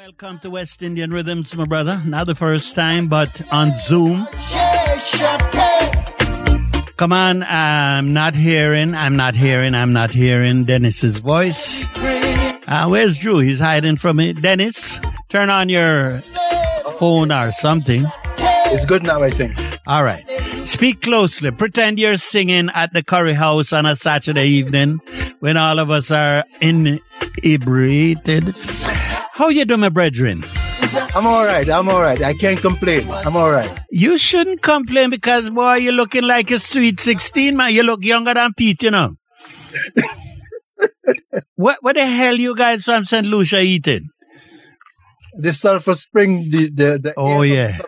Welcome to West Indian Rhythms, my brother. Not the first time, but on Zoom. Come on, I'm not hearing, I'm not hearing, I'm not hearing Dennis's voice. Uh, where's Drew? He's hiding from me. Dennis, turn on your phone or something. It's good now, I think. All right. Speak closely. Pretend you're singing at the curry house on a Saturday evening when all of us are inebriated. How you doing, my brethren? I'm all right. I'm all right. I can't complain. I'm all right. You shouldn't complain because, boy, you're looking like a sweet 16, man. You look younger than Pete, you know. what, what the hell you guys from St. Lucia eating? The sulfur spring, the, the, the oh, yeah.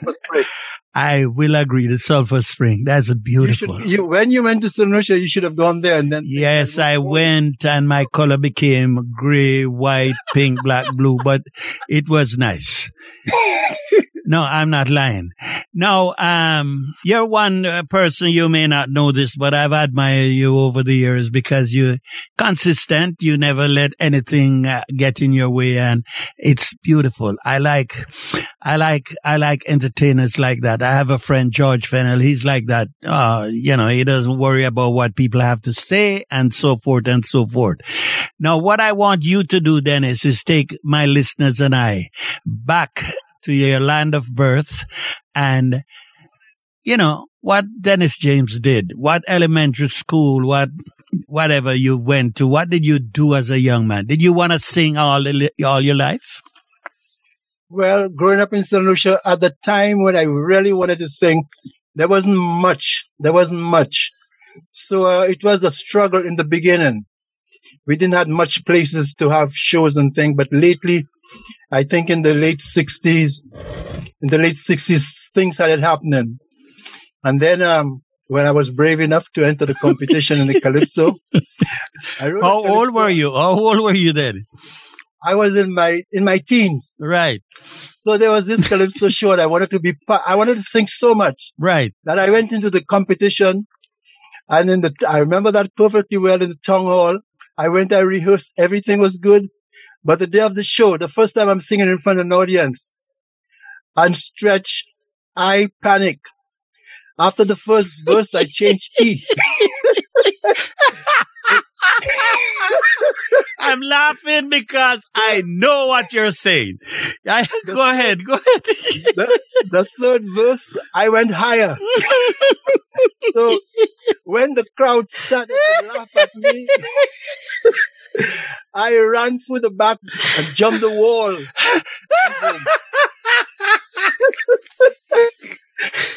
I will agree. The Sulphur Spring. That's a beautiful. You should, you, when you went to St. You should have gone there and then. Yes, I went and my color became gray, white, pink, black, blue, but it was nice. No, I'm not lying. No, um, you're one uh, person you may not know this, but I've admired you over the years because you're consistent. You never let anything uh, get in your way, and it's beautiful. I like, I like, I like entertainers like that. I have a friend, George Fennell. He's like that. Uh, you know, he doesn't worry about what people have to say and so forth and so forth. Now, what I want you to do, Dennis, is take my listeners and I back to your land of birth and, you know, what Dennis James did, what elementary school, what, whatever you went to, what did you do as a young man? Did you want to sing all, all your life? Well, growing up in St. Lucia, at the time when I really wanted to sing, there wasn't much. There wasn't much. So uh, it was a struggle in the beginning. We didn't have much places to have shows and things, but lately I think in the late 60s, in the late 60s, things started happening. And then, um, when I was brave enough to enter the competition in the Calypso, How Calypso. old were you? How old were you then? I was in my in my teens. Right. So there was this Calypso show that I wanted to be I wanted to sing so much. Right. That I went into the competition and in the I remember that perfectly well in the town hall. I went, I rehearsed, everything was good. But the day of the show, the first time I'm singing in front of an audience, and stretch, I panic. After the first verse, I change key. I'm laughing because I know what you're saying. I, go ahead, go ahead. the, the third verse, I went higher. so when the crowd started to laugh at me, I ran through the back and jumped the wall.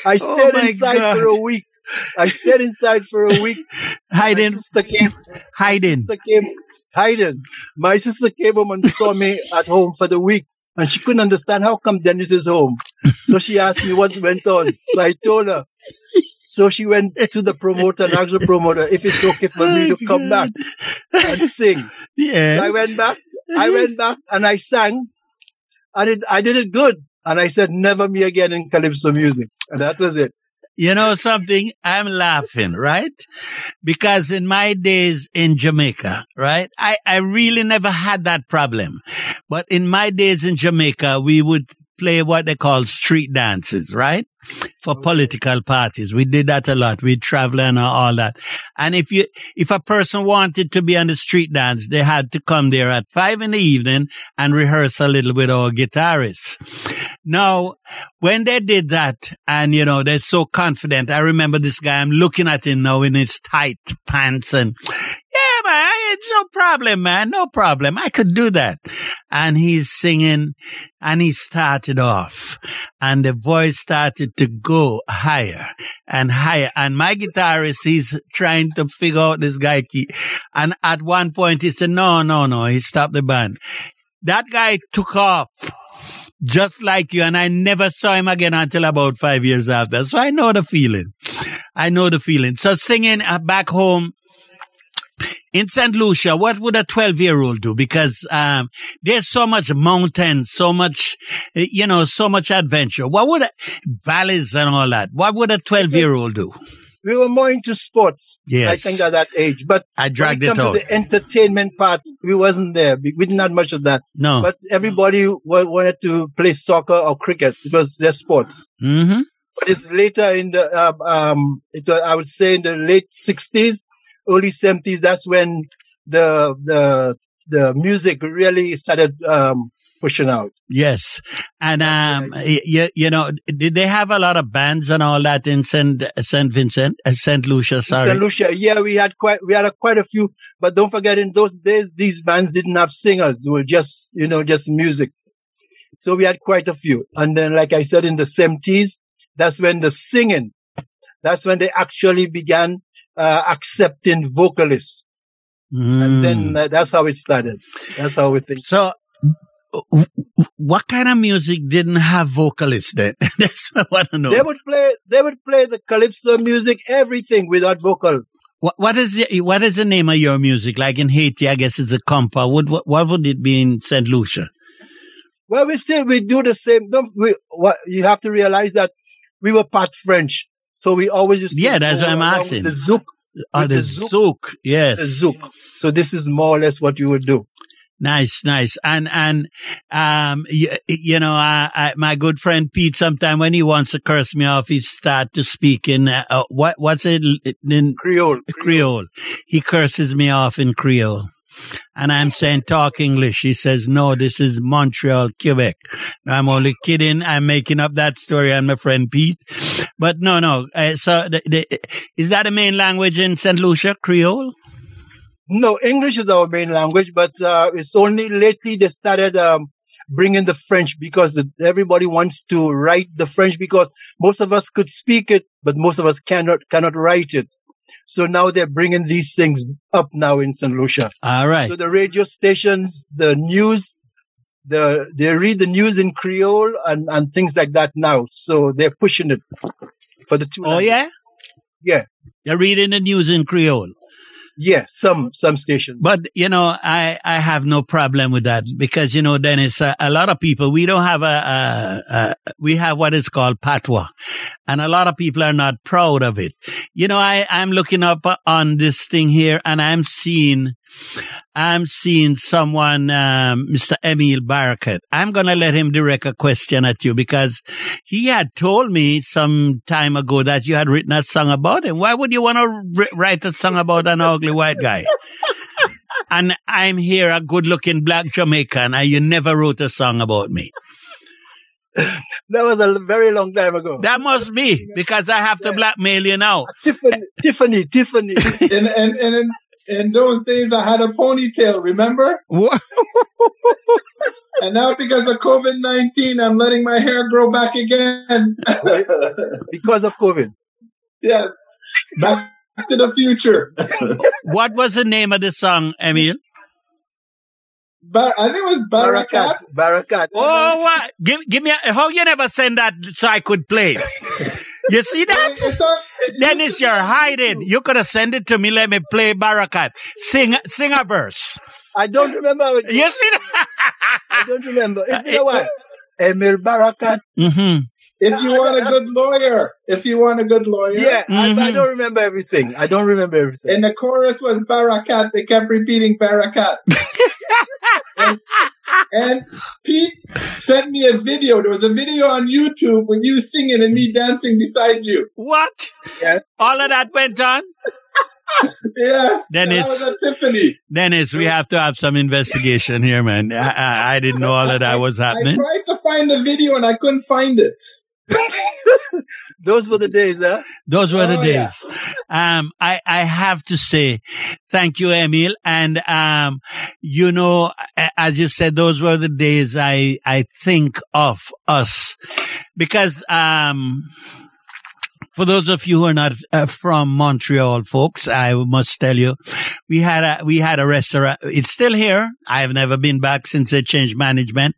I stayed oh inside God. for a week. I stayed inside for a week. Hiding. My sister came. Hiding. sister came. Hiding. My sister came home and saw me at home for the week. And she couldn't understand how come Dennis is home. So she asked me what went on. So I told her. So she went to the promoter and asked the promoter if it's okay for me to oh, come back and sing. Yes. So I went back. I went back and I sang, and it, I did it good. And I said, "Never me again in calypso music," and that was it. You know something? I'm laughing, right? Because in my days in Jamaica, right? I, I really never had that problem. But in my days in Jamaica, we would play what they call street dances, right? For mm-hmm. political parties. We did that a lot. We travel and all that. And if you, if a person wanted to be on the street dance, they had to come there at five in the evening and rehearse a little with our guitarists. Now, when they did that and, you know, they're so confident. I remember this guy, I'm looking at him now in his tight pants and yeah, man, it's no problem, man. No problem. I could do that. And he's singing and he started off and the voice started to go higher and higher. And my guitarist, he's trying to figure out this guy key. And at one point he said, no, no, no. He stopped the band. That guy took off just like you. And I never saw him again until about five years after. So I know the feeling. I know the feeling. So singing uh, back home in St. Lucia, what would a 12 year old do? Because um, there's so much mountains, so much, you know, so much adventure. What would a, valleys and all that? What would a 12 year old do? we were more into sports. Yes. I think at that age. But I when dragged it it comes out. to the entertainment part, we wasn't there. We we didn't have much of that. no. But everybody wa- wanted to play soccer or cricket because they're sports. hmm But it's later in the uh, um, it, I would say in the late sixties, early seventies. That's when the the the music really started um, pushing out. Yes. And, um, you, you know, did they have a lot of bands and all that in St. St. Vincent, uh, St. Lucia, sorry? St. Lucia, yeah, we had quite we had a, quite a few. But don't forget, in those days, these bands didn't have singers; they were just you know just music. So we had quite a few. And then, like I said, in the seventies, that's when the singing. That's when they actually began uh, accepting vocalists, Mm. and then uh, that's how it started. That's how we think. So, what kind of music didn't have vocalists then? That's what I want to know. They would play. They would play the calypso music, everything without vocal. What, what is the, what is the name of your music? Like in Haiti, I guess it's a compa. What, what, what would it be in St. Lucia? Well, we still we do the same. Don't we? What you have to realize that we were part French, so we always used to Yeah, that's what I'm asking. The zouk. Oh, the the zouk. zouk. Yes. the zouk. So this is more or less what you would do. Nice, nice. And, and, um, you, you know, I, I, my good friend Pete, sometime when he wants to curse me off, he start to speak in, uh, uh, what, what's it in Creole. Creole. He curses me off in Creole. And I'm saying talk English. She says, no, this is Montreal, Quebec. I'm only kidding. I'm making up that story. I'm my friend Pete. But no, no. Uh, so the, the, is that the main language in St. Lucia, Creole? No, English is our main language, but uh, it's only lately they started um, bringing the French because the, everybody wants to write the French because most of us could speak it, but most of us cannot cannot write it. So now they're bringing these things up now in St. Lucia. All right. So the radio stations, the news, the they read the news in Creole and, and things like that now. So they're pushing it for the two. Oh, yeah? Yeah. They're reading the news in Creole. Yeah, some some stations. But you know, I I have no problem with that because you know, Dennis, a, a lot of people we don't have a, a, a we have what is called patois, and a lot of people are not proud of it. You know, I I'm looking up on this thing here, and I'm seeing. I'm seeing someone, um, Mr. Emil Barakat. I'm going to let him direct a question at you because he had told me some time ago that you had written a song about him. Why would you want to r- write a song about an ugly white guy? and I'm here, a good looking black Jamaican, and you never wrote a song about me. That was a very long time ago. That must be because I have to blackmail you now. Tiffany, Tiffany, Tiffany. and and and in, in those days I had a ponytail, remember? What? And now because of COVID nineteen, I'm letting my hair grow back again. because of COVID. yes, back to the future. What was the name of the song, Emil? But I think it was Barakat. Barakat. Barakat. Oh, what? Give, give me a, how you never send that so I could play it? You see that? It's on, it Dennis, you're hiding. You could have sent it to me. Let me play Barakat. Sing, sing a verse. I don't remember. How You see that? I don't remember. It's been a while. Emil Barakat. mm-hmm. If you want a good lawyer, if you want a good lawyer, Yeah, I, I Mhm. don't remember everything. I don't remember everything. And the chorus was Barakat. They kept repeating Barakat. and, and Pete sent me a video. There was a video on YouTube with you singing and me dancing beside you. What? Yeah. All of that went on? Yes. Dennis. That was a Tiffany. Dennis, we have to have some investigation here, man. I, I, I didn't know all of that was happening. I tried to find the video and I couldn't find it. Those were the days, huh? Those were the Oh, yeah. days. Um, I, I have to say thank you, Emil. And, um, you know, as you said, those were the days I, I think of us because, um, for those of you who are not uh, from Montreal, folks, I must tell you, we had a we had a restaurant. It's still here. I have never been back since they changed management,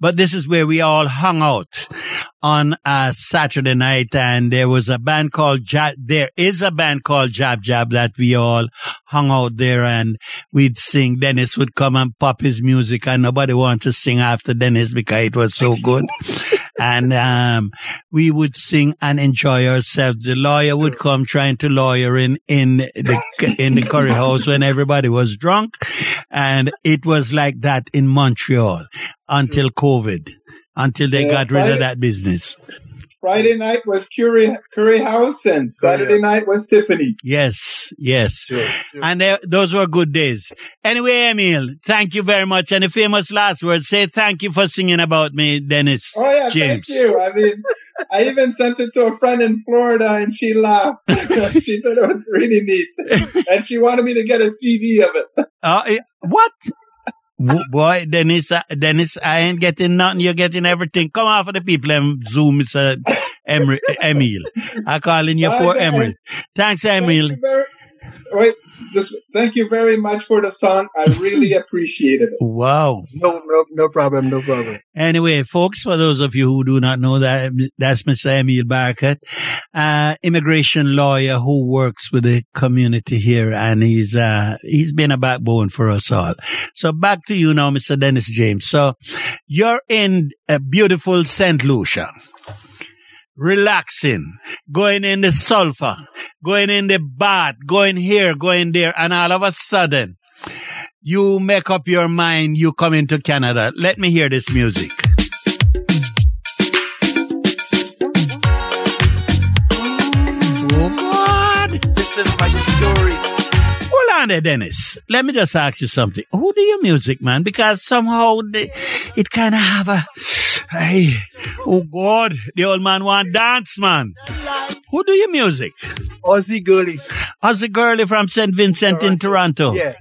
but this is where we all hung out on a Saturday night, and there was a band called Jab. There is a band called Jab Jab that we all hung out there, and we'd sing. Dennis would come and pop his music, and nobody wanted to sing after Dennis because it was so good. And um, we would sing and enjoy ourselves. The lawyer would come trying to lawyer in in the in the curry house when everybody was drunk, and it was like that in Montreal until COVID, until they Yeah, got rid of that business. Friday night was Curry Curry House, and Saturday night was Tiffany. Yes, yes. Sure, sure. And they, those were good days. Anyway, Emil, thank you very much. And the famous last word, say thank you for singing about me, Dennis. Oh yeah, James. thank you. I mean, I even sent it to a friend in Florida, and she laughed. she said it was really neat, and she wanted me to get a CD of it. Uh, eh, what? Boy, Dennis, uh, Dennis, I ain't getting nothing. You're getting everything. Come off of the people and Zoom, Mr. Emre, Emil. I calling you poor. Emil. Thanks, Thank Emil. very, wait, just thank you very much for the song. I really appreciated it. Wow. No, no, no problem, no problem. Anyway, folks, for those of you who do not know that, that's Mr. Emil Barakat, uh, immigration lawyer who works with the community here and he's, uh, he's been a backbone for us all. So back to you now, Mr. Dennis James. So you're in a beautiful St. Lucia. Relaxing, going in the sulfur, going in the bath, going here, going there, and all of a sudden, you make up your mind, you come into Canada. Let me hear this music. What? This is my story. Hold on there, Dennis. Let me just ask you something. Who do your music, man? Because somehow they, it kind of have a, hey, oh God, the old man want dance, man. Who do your music? Ozzy Gurley. How's the Gurley from St. Vincent in Toronto? Yeah,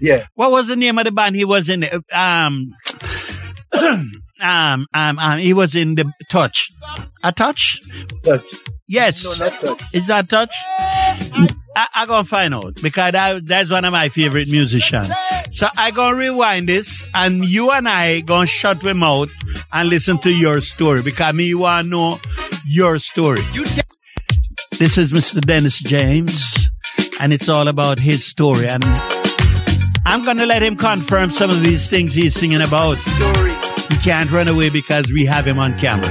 yeah. What was the name of the band he was in? Um, um, um, um, he was in the Touch. A Touch? Touch. Yes. No, not touch. Is that Touch? I, I gonna find out because that, that's one of my favorite musicians. So I gonna rewind this and you and I gonna shut them out and listen to your story because me wanna know your story. This is Mr. Dennis James and it's all about his story and I'm gonna let him confirm some of these things he's singing about. story. He can't run away because we have him on camera.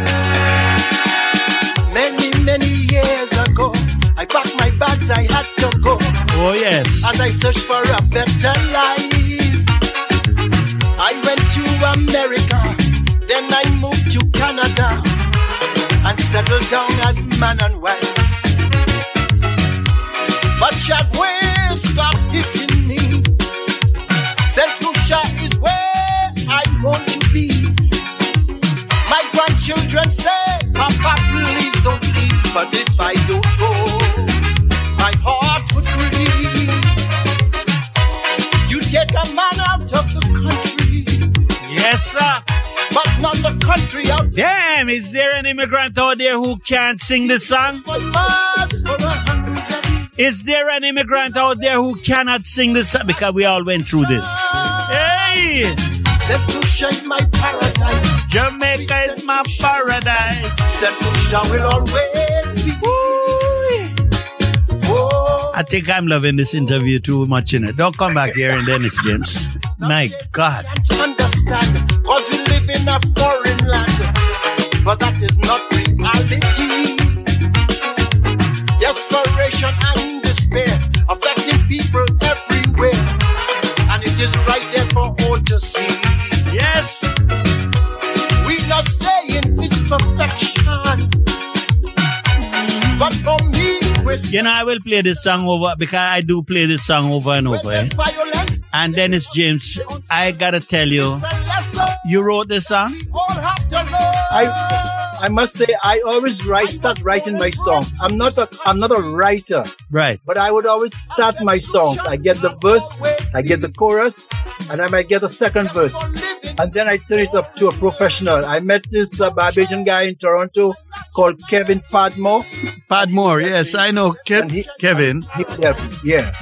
Many, many years ago, I packed my bags, I had to go. Oh yes. As I searched for a better life, I went to America, then I moved to Canada and settled down as man and wife. But shockwave started hitting me. Lucia is where I want to be. My grandchildren say, Papa, please don't leave. But if I don't the country out Damn, is there an immigrant out there who can't sing the song? for miles for a hundred years. Is there an immigrant out there who cannot sing the song? Because we all went through this. Hey! St. Lucia is my paradise. Jamaica is my paradise. St. Lucia will always be. Oh. I think I'm loving this interview too much in it. Don't come back here and Dennis James. My God. Live in a foreign land. But that is not reality. Desperation and despair affecting people everywhere. And it is right there for all to see. Yes! we're not saying it's perfection. But for me, You know, I will play this song over because I do play this song over and over. eh? And Dennis James, I gotta tell you, it's a lesson you wrote this song? we all have to learn. I I must say I always write start writing my song. I'm not a I'm not a writer, Right. but I would always start my song. I get the verse, I get the chorus, and I might get a second verse. And then I turn it up to a professional. I met this uh, Barbadian guy in Toronto called Kevin Padmore. Padmore, yes, I know Kev- he- Kevin. He helps, yeah.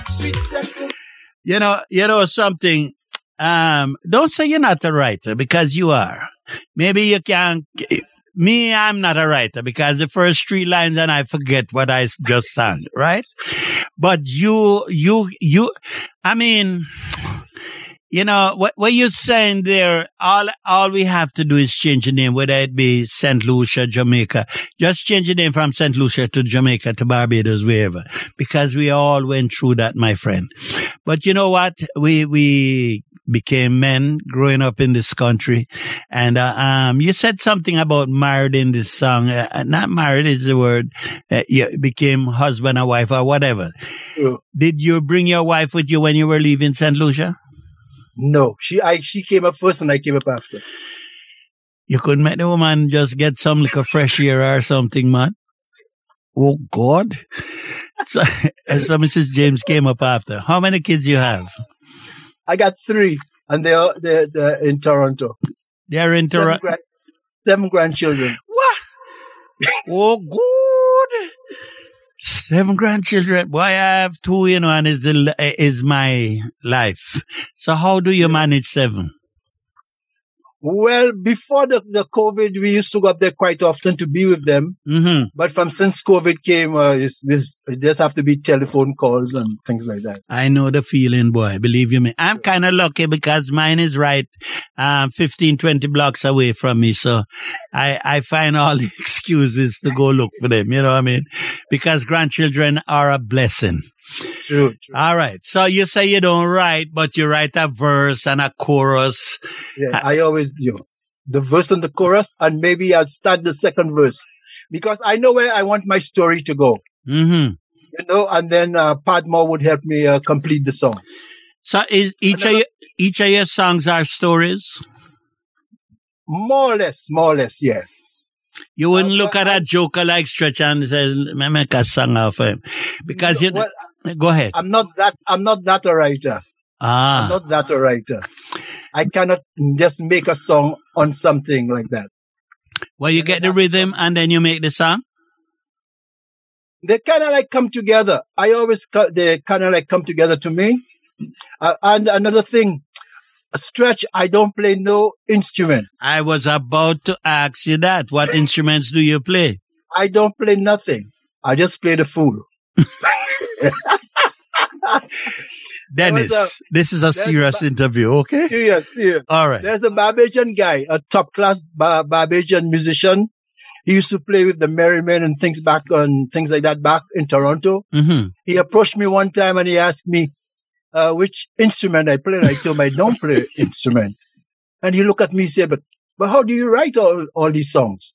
You know, you know something. Um, don't say you're not a writer because you are. Maybe you can. Me, I'm not a writer because the first three lines and I forget what I just sang, right? But you, you, you. I mean, You know what? What you're saying there? All all we have to do is change the name, whether it be Saint Lucia, Jamaica. Just change the name from Saint Lucia to Jamaica to Barbados, wherever, because we all went through that, my friend. But you know what? We we became men growing up in this country, and uh, um, you said something about married in this song. Uh, not married is the word. Uh, you became husband and wife or whatever. True. Did you bring your wife with you when you were leaving Saint Lucia? No, she I she came up first and I came up after. You couldn't make the woman just get some like a fresh air or something, man. Oh God! So, so Mrs. James came up after. How many kids you have? I got three, and they are they're, they're in Toronto. They're in Seven, Toronto. grand, seven grandchildren. What? oh good. Seven grandchildren. Boy, I have two, you know, and is the is my life. So how do you manage seven? Well, before the, the COVID, we used to go up there quite often to be with them. Mm-hmm. But from since COVID came, uh, it's, it's, it just have to be telephone calls and things like that. I know the feeling, boy. Believe you me. I'm kind of lucky because mine is right um, 15, 20 blocks away from me. So I, I find all the excuses to go look for them. You know what I mean? Because grandchildren are a blessing. True. true. All right. So you say you don't write, but you write a verse and a chorus. Yeah, I always do the verse and the chorus, and maybe I'll start the second verse because I know where I want my story to go. Mm-hmm. You know, and then uh, Padmore would help me uh, complete the song. So is each of your, each of your songs are stories? More or less, more or less, yeah. You wouldn't Uh, look at a joker like Stretch and say, "Let me make a song off him," because you. well, go ahead. I'm not that. I'm not that a writer. ah, I'm not that a writer. I cannot just make a song on something like that. well, you get the rhythm and then you make the song. They kind of like come together. I always co- they kind of like come together to me. Uh, and another thing, a stretch. I don't play no instrument. I was about to ask you that. What instruments do you play? I don't play nothing. I just play the fool. Dennis, this is a serious interview, okay? Serious, serious. All right. There's a Barbadian guy, a top class Bar- Barbadian musician. He used to play with the Merrymen and things back on things like that back in Toronto. Mm-hmm. He approached me one time and he asked me uh, which instrument I play. And I told him I don't play instrument. And he looked at me and said, but, but how do you write all, all these songs?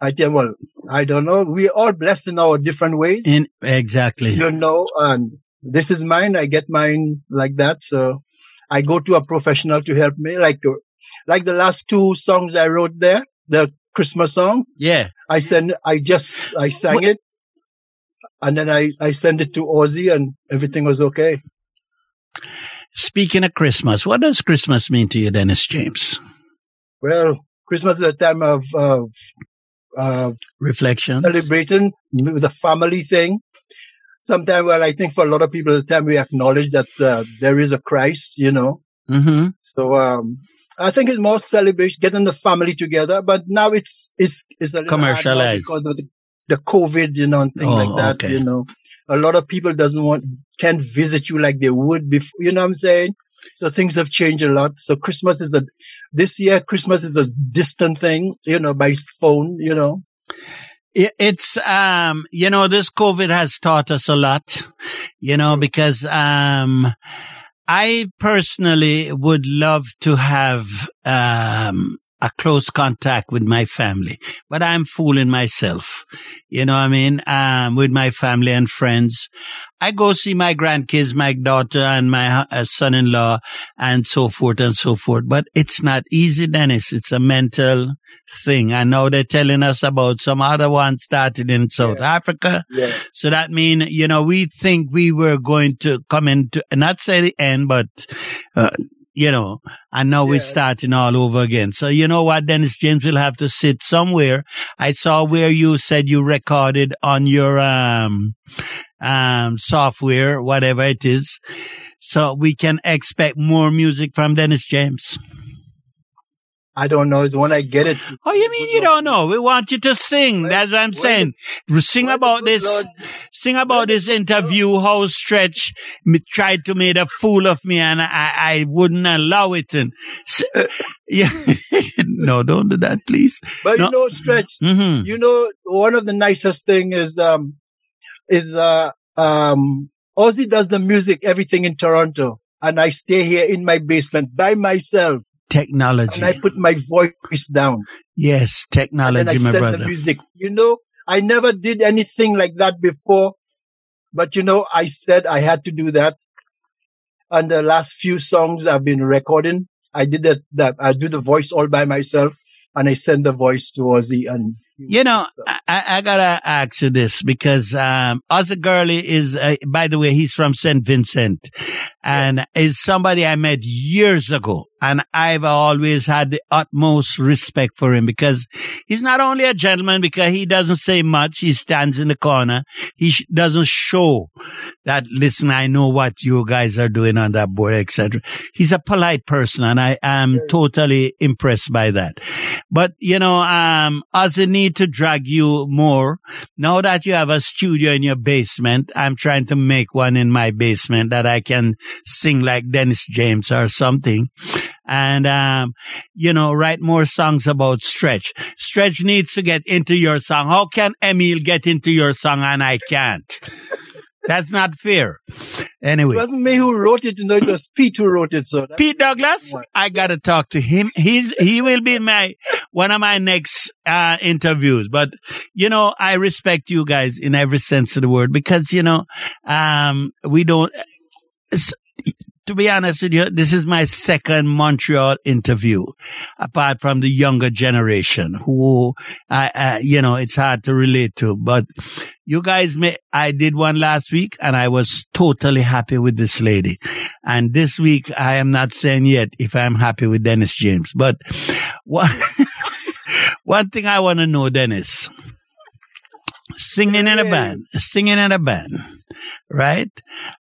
I tell well, I don't know. We're all blessed in our different ways, In exactly. you know, and this is mine. I get mine like that. So I go to a professional to help me. Like, like the last two songs I wrote there, the Christmas song, Yeah. I send, I just, I sang it. And then I, I sent it to Ozzy and everything was okay. Speaking of Christmas, what does Christmas mean to you, Dennis James? Well, Christmas is a time of, of, uh, Reflections. celebrating the family thing. Sometimes, well, I think for a lot of people, the time we acknowledge that uh, there is a Christ, you know. Mm-hmm. So, um, I think it's more celebration, getting the family together. But now it's it's it's a little hard now Commercialized. because of the, the COVID, you know, and things Oh, like that. okay. You know, a lot of people doesn't want can't visit you like they would before. You know what I'm saying? So things have changed a lot. So Christmas is a this year Christmas is a distant thing, you know, by phone. You know, It's um, you know, this COVID has taught us a lot, you know, because um, I personally would love to have um a close contact with my family, but I'm fooling myself. You know what I mean? Um, with my family and friends. I go see my grandkids, my daughter and my uh, son-in-law and so forth and so forth. But it's not easy, Dennis. It's a mental thing. I know they're telling us about some other one started in South Africa. yeah, So that mean, you know, we think we were going to come into, not say the end, but, uh, you know, and now we're starting all over again. So you know what, Dennis James will have to sit somewhere. I saw where you said you recorded on your, um, um, software, whatever it is. So we can expect more music from Dennis James. I don't know. It's when I get it. Oh, you mean you don't know? We want you to sing. That's what I'm saying. Sing about this. Sing about this interview. How Stretch me, tried to make a fool of me, and I, I wouldn't allow it. And s- yeah, no, don't do that, please. But No. you know, stretch. hmm You know, one of the nicest thing is um is uh um Ozzy does the music, everything in Toronto, and I stay here in my basement by myself, Technology. and I put my voice down, yes, technology, then I my send brother. the music. You know, I never did anything like that before, but you know, I said I had to do that. And the last few songs I've been recording, I did that. That I do the voice all by myself, and I send the voice to Ozzy. And You know, I, I gotta ask you this because um, Ozzy Gurley is, uh, by the way, he's from St. Vincent, and is somebody I met years ago, and I've always had the utmost respect for him because he's not only a gentleman because he doesn't say much. He stands in the corner. He sh- doesn't show that. Listen, I know what you guys are doing on that board, etc. He's a polite person, and I am totally impressed by that. But you know, um, Ozzy need to drag you more. Now that you have a studio in your basement, I'm trying to make one in my basement that I can sing like Dennis James or something. And, um, you know, write more songs about Stretch. Stretch needs to get into your song. How can Emil get into your song and I can't? That's not fair. Anyway, it wasn't me who wrote it. No, it was Pete who wrote it. So Pete Douglas, I gotta talk to him. He's he will be my one of my next uh, interviews. But you know, I respect you guys in every sense of the word because you know, um, we don't. To be honest with you, this is my second Montreal interview, apart from the younger generation who, I, uh, you know, it's hard to relate to. But you guys, may, I did one last week and I was totally happy with this lady. And this week, I am not saying yet if I'm happy with Dennis James, but one, one thing I want to know, Dennis, singing in a band, singing in a band, right?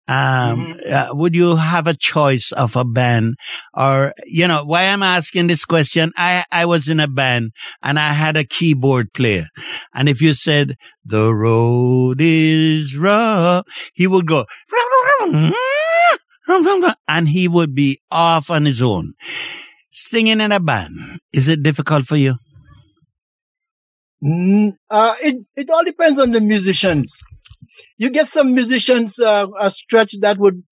Um, uh, would you have a choice of a band or, you know, why I'm asking this question? I, I was in a band and I had a keyboard player. And if you said, the road is rough, he would go, and he would be off on his own. Singing in a band, is it difficult for you? Mm, uh, it it all depends on the musicians. You get some musicians uh, a stretch that would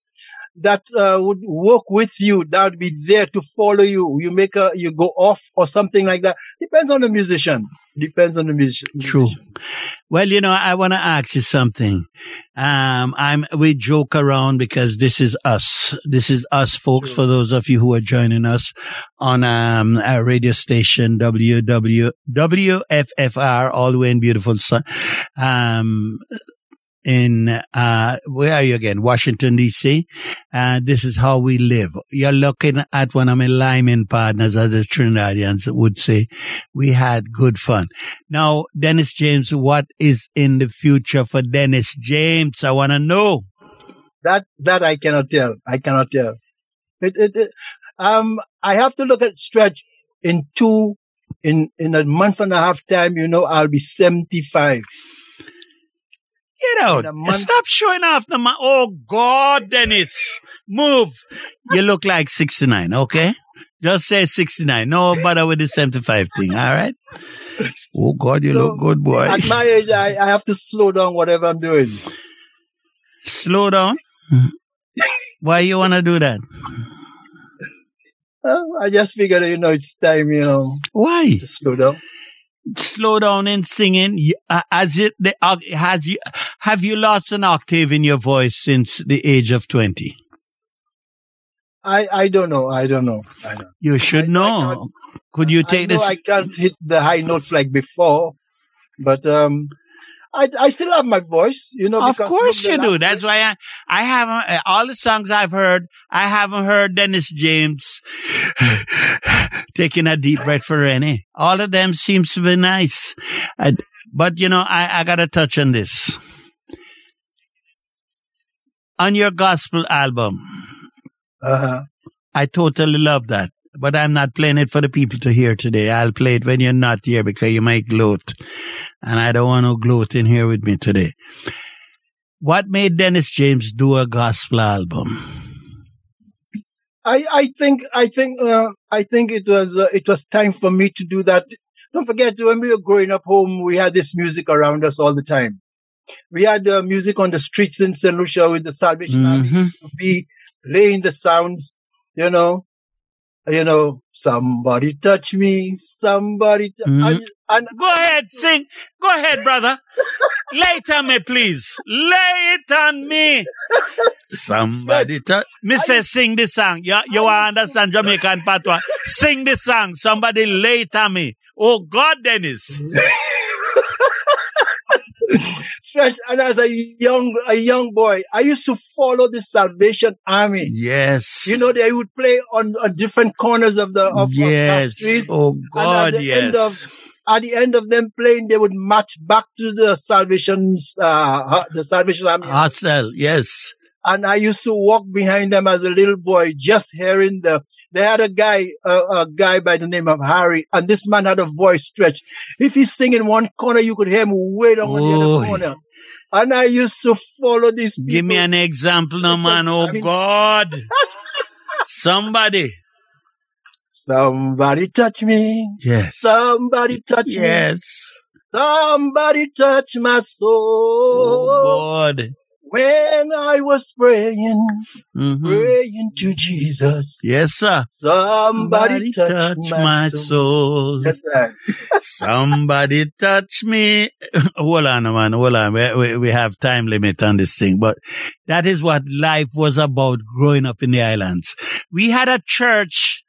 that uh, would work with you, that would be there to follow you. You make a you go off or something like that. Depends on the musician. Depends on the musician. True. Well, you know, I want to ask you something. Um, I'm, we joke around because this is us. This is us folks for those of you who are joining us on, um, a radio station, WW, WFFR, all the way in beautiful sun, um, in uh where are you again washington dc uh this is how we live you're looking at one of my lineman partners as the trinidadians would say we had good fun now dennis james what is in the future for dennis james i want to know That that I cannot tell. I cannot tell. It, it, it um I have to look at stretch in two in in a month and a half time. You know, I'll be seventy five. Get out. Month- Stop showing off the ma- Oh God, Dennis. Move. You look like 69, okay? Just say 69. No bother with the 75 thing, all right? Oh God, you So, look good, boy. At my age, I, I have to slow down whatever I'm doing. Slow down. Why you want to do that? Uh, I just figured, you know, it's time, you know, Why? to slow down. Slow down in singing. Uh, As it, the, uh, has you, have you lost an octave in your voice since the age of 20? I, I don't know. I don't know. I don't. You should I- I know. Could you I take know this? I can't hit the high notes like before, but um, I I still have my voice, you know. Of course you do. That's why I, I haven't, uh, all the songs I've heard, I haven't heard Dennis James taking a deep breath for Rennie. All of them seems to be nice. I, but you know, I, I gotta touch on this. On your gospel album, Uh-huh. I totally love that. But I'm not playing it for the people to hear today. I'll play it when you're not here because you might gloat. And I don't want no gloat in here with me today. What made Dennis James do a gospel album? I, I think I think uh, I think it was uh, it was time for me to do that. Don't forget when we were growing up home, we had this music around us all the time. We had uh, music on the streets in St. Lucia with the Salvation Army Mhm. to be playing the sounds, you know, you know, somebody touch me, somebody, t- Mhm. and, and Go ahead, sing. Go ahead, brother. Lay it on me, please. Lay it on me. Somebody touch. Me sing the song. You, you want understand Jamaican patois? Sing the song. Somebody lay it on me. Oh God, Dennis. stretch. And as a young a young boy, I used to follow the Salvation Army. Yes. You know, they would play on, on different corners of the of, of our streets. Oh God, at the yes. end of at the end of them playing, they would march back to the Salvation uh, the Salvation Army. Hostel. Yes. And I used to walk behind them as a little boy, just hearing the. They had a guy, uh, a guy by the name of Harry, and this man had a voice stretch. If he's singing one corner, you could hear him way down on the Oh. other corner. And I used to follow these people. Give me an example, no man. Oh I mean- God. Somebody. Somebody touch me. Yes. Somebody touch me. Yes. Somebody touch my soul. Oh God. When I was praying, Mhm. praying to Jesus. Yes, sir. Somebody, touch, touch my, my soul. soul. Yes, sir. Somebody touch me. hold on, man. Hold on. We, we, we have time limit on this thing, but that is what life was about growing up in the islands. We had a church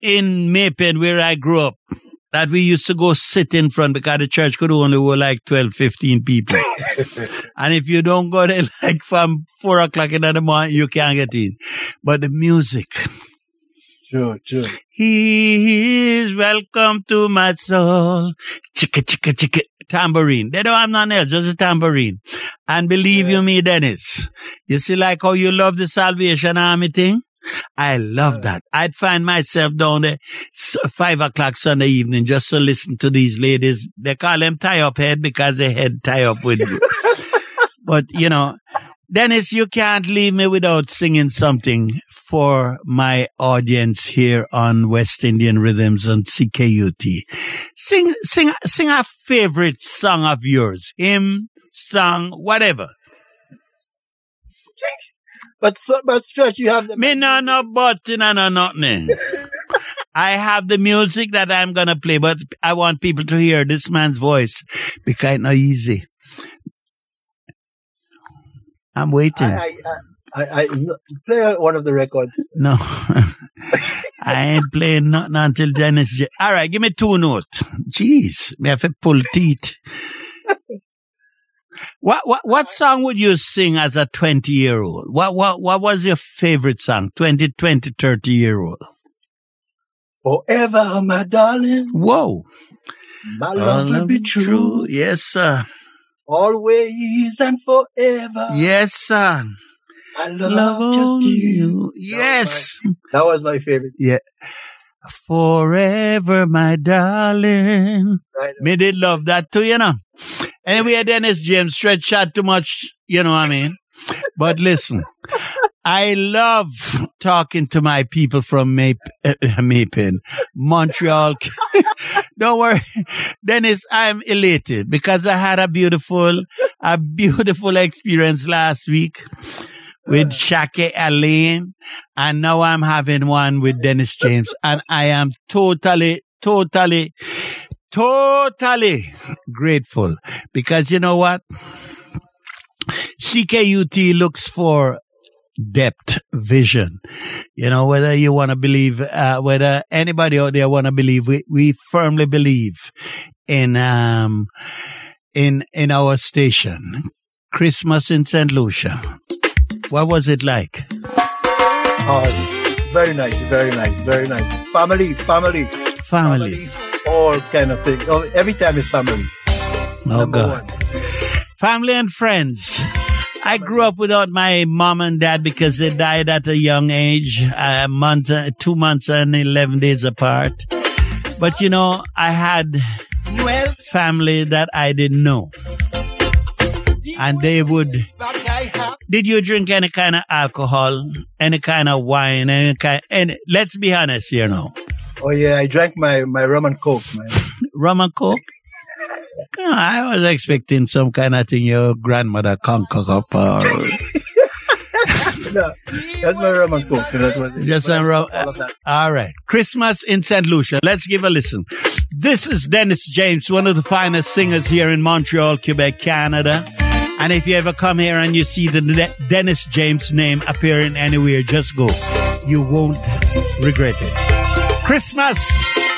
in May Pen where I grew up that we used to go sit in front because the church could only hold like 12, 15 people. and if you don't go there like from four o'clock in the morning, you can't get in. But the music, Sure, true. he is welcome to my soul. Chicka, chicka, chicka. Tambourine. They don't have nothing else, just a tambourine. And believe you me, Dennis, you see like how you love the Salvation Army thing? I love that. I'd find myself down there five o'clock Sunday evening just to listen to these ladies. They call them tie up head because they head tie up with you. but you know, Dennis, you can't leave me without singing something for my audience here on West Indian Rhythms on CKUT. Sing, sing, sing a favorite song of yours. Hymn, song, whatever. But so, but stretch, you have the Me no no button and no nothing. I have the music that I'm gonna play, but I want people to hear this man's voice because it's not easy. I'm waiting. I, I, I, I, play one of the records. No, I ain't playing nothing until Dennis. J- All right, give me two notes. Jeez, me have to pull teeth. What what what song would you sing as a 20 year old? What what what was your favorite song? 20, 20, 30 year old. Forever, my darling, Whoa. my love will be true, Yes, sir. always and forever. Yes, sir. I love, just only you. Yes. That was my favorite. Yeah. Forever, my darling. Me did love that too, you know. Anyway, Dennis James stretch out too much, you know what I mean? But listen, I love talking to my people from Map- uh, Montreal. Don't worry, Dennis, I'm elated because I had a beautiful, a beautiful experience last week with Shake Alain, and now I'm having one with Dennis James, and I am totally, totally, totally grateful because you know what? CKUT looks for depth vision. You know, whether you want to believe, uh, whether anybody out there want to believe, we, we firmly believe in, um, in, in our station. Christmas in St. Lucia. What was it like? Oh, very nice, very nice, very nice. Family, family, Family. All kind of thing. Oh, every time is family. Oh Number God. one. Family and friends. I grew up without my mom and dad because they died at a young age, a month, uh, two months and 11 days apart. But you know, I had family that I didn't know. And they would, did you drink any kind of alcohol, any kind of wine, any kind, and let's be honest, you know, Oh yeah, I drank my, my rum and coke, man. rum and coke? Oh, I was expecting some kind of thing your grandmother concoct up or uh, no, that's my rum and coke. That was it. Just some rum- All. All right. Christmas in St. Lucia. Let's give a listen. This is Dennis James, one of the finest singers here in Montreal, Quebec, Canada. And if you ever come here and you see the De- Dennis James name appearing anywhere, just go. You won't regret it. Christmas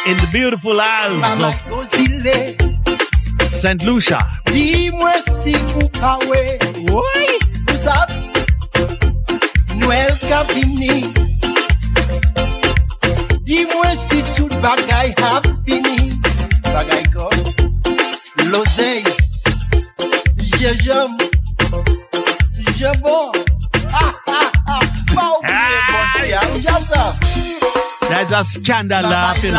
in the beautiful Isles of St. Lucia. Why? Noël ka vini. Dis-moi si tout bagay a fini. Bagay kon. L'oseille. Je j'aime. Je bon. Pas oublier bon Dieu. Ça. There's a scandal laughing.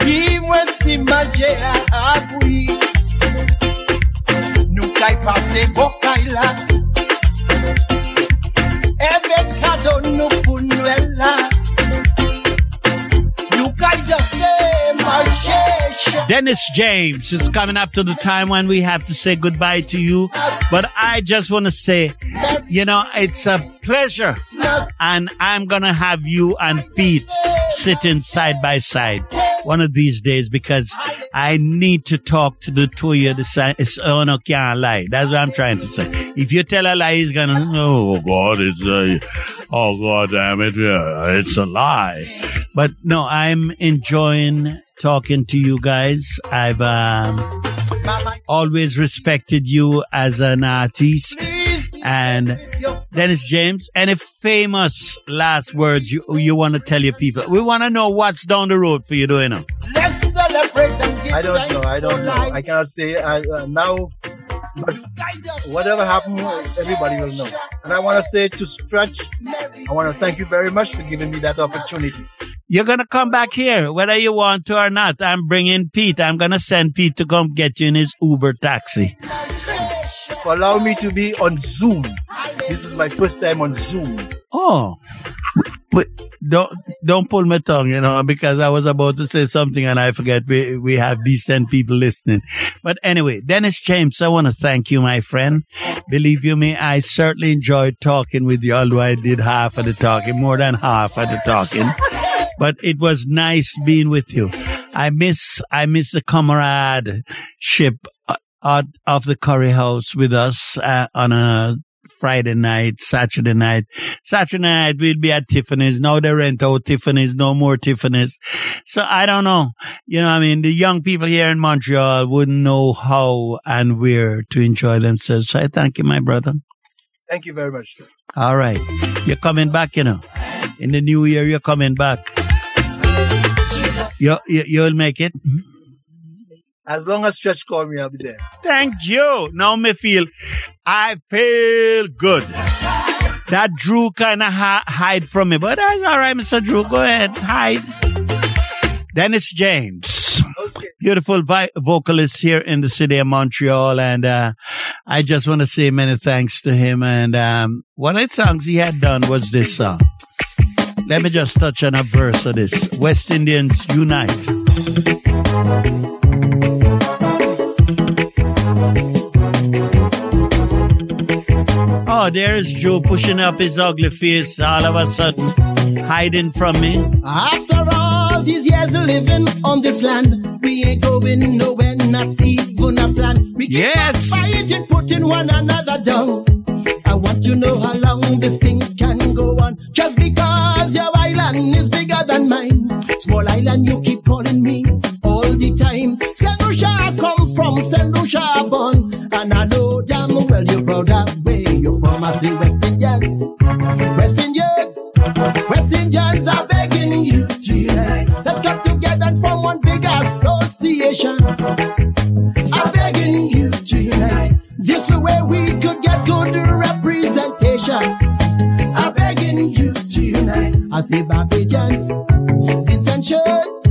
Dis-moi si manger a oui. Nous kay passe bokay la. Avec Dennis James is coming up to the time when we have to say goodbye to you. But I just want to say, you know, it's a pleasure. And I'm going to have you and Pete sitting side by side one of these days because I need to talk to the two of you. It's, oh, no, can't lie. That's what I'm trying to say. If you tell a lie, he's going to, oh, oh, God, it's a, oh, God damn it. It's a lie. But no, I'm enjoying talking to you guys. I've um, always respected you as an artist. And Dennis James, any famous last words you you want to tell your people? We want to know what's down the road for you doing them. Let's celebrate and give I don't know. I don't know. life. I cannot say I, uh, now. But whatever happened, everybody will know. And I want to say to Stretch, I want to thank you very much for giving me that opportunity. You're gonna come back here, whether you want to or not. I'm bringing Pete. I'm gonna send Pete to come get you in his Uber taxi. Allow me to be on Zoom. This is my first time on Zoom. Oh, but don't don't pull my tongue, you know, because I was about to say something and I forget we we have decent people listening. But anyway, Dennis James, I want to thank you, my friend. Believe you me, I certainly enjoyed talking with you, although I did half of the talking, more than half of the talking. But it was nice being with you. I miss I miss the comradeship uh, out of the curry house with us uh, on a Friday night, Saturday night. Saturday night we'll be at Tiffany's. Now they rent out Tiffany's, no more Tiffany's. So I don't know. You know, I mean, the young people here in Montreal wouldn't know how and where to enjoy themselves. So I thank you, my brother. Thank you very much. sir. All right. You're coming back, you know. In the new year, you're coming back. You, you, you'll make it. As long as Stretch call me, I'll be there. Thank you. Now me feel, I feel good. That Drew kind of ha- hide from me, but that's all right, Mr. Drew. Go ahead, hide. Dennis James, Okay. beautiful vi- vocalist here in the city of Montreal, and uh, I just want to say many thanks to him. And um, one of the songs he had done was this song. Let me just touch on a verse of this: West Indians Unite. Oh, there's Joe pushing up his ugly face all of a sudden, hiding from me. After all these years of living on this land, we ain't going nowhere, not even a plan. We keep Yes. fighting, putting one another down. I want to know how long this thing can go on. Just because your island is bigger than mine. Small island, you keep calling me all the time. St. Lucia I come from, St. Lucia born. And I know damn well you're proud of where you're from. I West Indians, West Indians, West Indians are begging you to unite. Let's come together and form one big association. I'm begging you to unite. This I say Barbadians, Vincent Church.